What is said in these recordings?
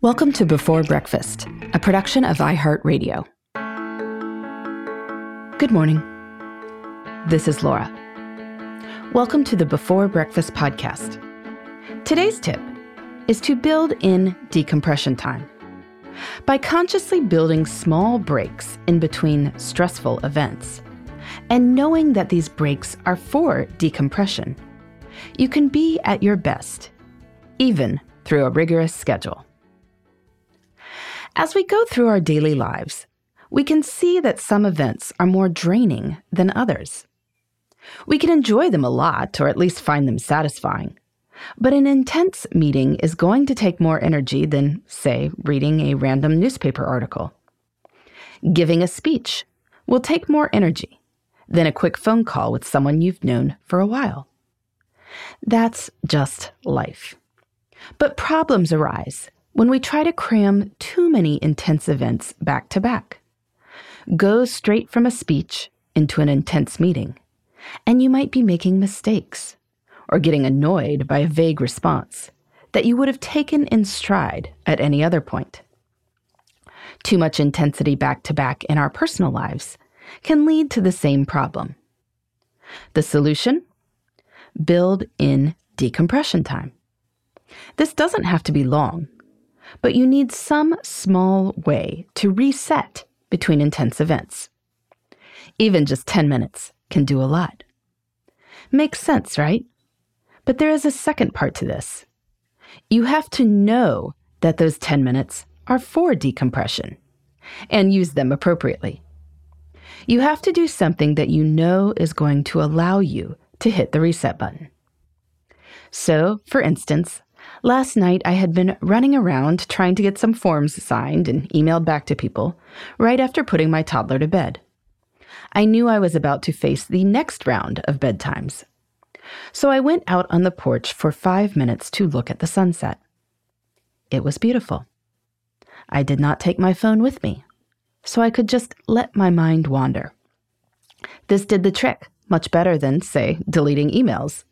Welcome to Before Breakfast, a production of iHeartRadio. Good morning. This is Laura. Welcome to the Before Breakfast podcast. Today's tip is to build in decompression time. By consciously building small breaks in between stressful events and knowing that these breaks are for decompression, you can be at your best, even through a rigorous schedule. As we go through our daily lives, we can see that some events are more draining than others. We can enjoy them a lot, or at least find them satisfying. But an intense meeting is going to take more energy than, say, reading a random newspaper article. Giving a speech will take more energy than a quick phone call with someone you've known for a while. That's just life. But problems arise when we try to cram too many intense events back to back. Go straight from a speech into an intense meeting, and you might be making mistakes or getting annoyed by a vague response that you would have taken in stride at any other point. Too much intensity back to back in our personal lives can lead to the same problem. The solution? Build in decompression time. This doesn't have to be long, but you need some small way to reset between intense events. Even just 10 minutes can do a lot. Makes sense, right? But there is a second part to this. You have to know that those 10 minutes are for decompression and use them appropriately. You have to do something that you know is going to allow you to hit the reset button. So, for instance, last night I had been running around trying to get some forms signed and emailed back to people right after putting my toddler to bed. I knew I was about to face the next round of bedtimes. So I went out on the porch for five minutes to look at the sunset. It was beautiful. I did not take my phone with me, so I could just let my mind wander. This did the trick much better than, say, deleting emails,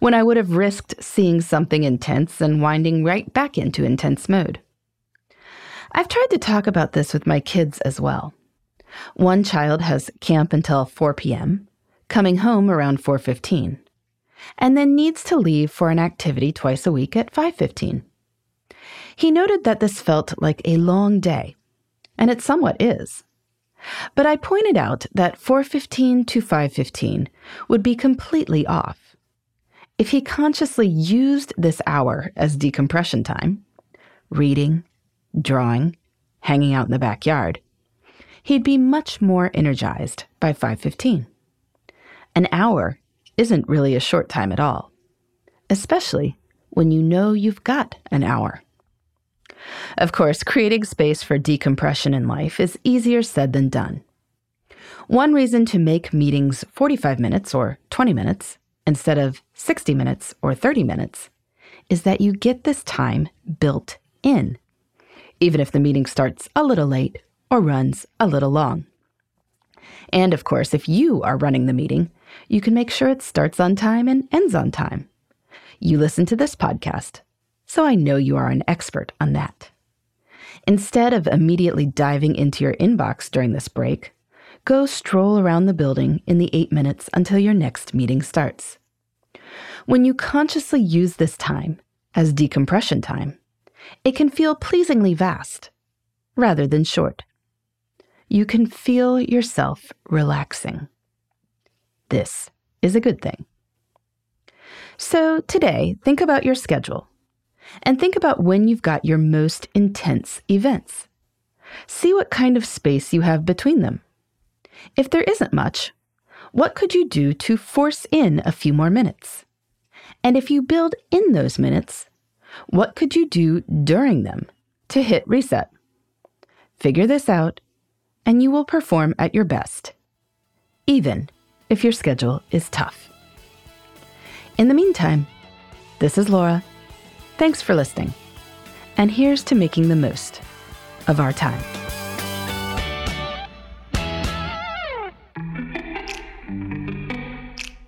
when I would have risked seeing something intense and winding right back into intense mode. I've tried to talk about this with my kids as well. One child has camp until 4 p.m., coming home around 4:15, and then needs to leave for an activity twice a week at 5:15. He noted that this felt like a long day, and it somewhat is. But I pointed out that 4:15 to 5:15 would be completely off. If he consciously used this hour as decompression time, reading, drawing, hanging out in the backyard, he'd be much more energized by 5:15. An hour isn't really a short time at all, especially when you know you've got an hour. Of course, creating space for decompression in life is easier said than done. One reason to make meetings 45 minutes or 20 minutes instead of 60 minutes or 30 minutes is that you get this time built in, even if the meeting starts a little late or runs a little long. And of course, if you are running the meeting, you can make sure it starts on time and ends on time. You listen to this podcast, so I know you are an expert on that. Instead of immediately diving into your inbox during this break, go stroll around the building in the eight minutes until your next meeting starts. When you consciously use this time as decompression time, it can feel pleasingly vast rather than short. You can feel yourself relaxing. This is a good thing. So, today, think about your schedule and think about when you've got your most intense events. See what kind of space you have between them. If there isn't much, what could you do to force in a few more minutes? And if you build in those minutes, what could you do during them to hit reset? Figure this out, and you will perform at your best, even if your schedule is tough. In the meantime, this is Laura Thanks for listening. And here's to making the most of our time.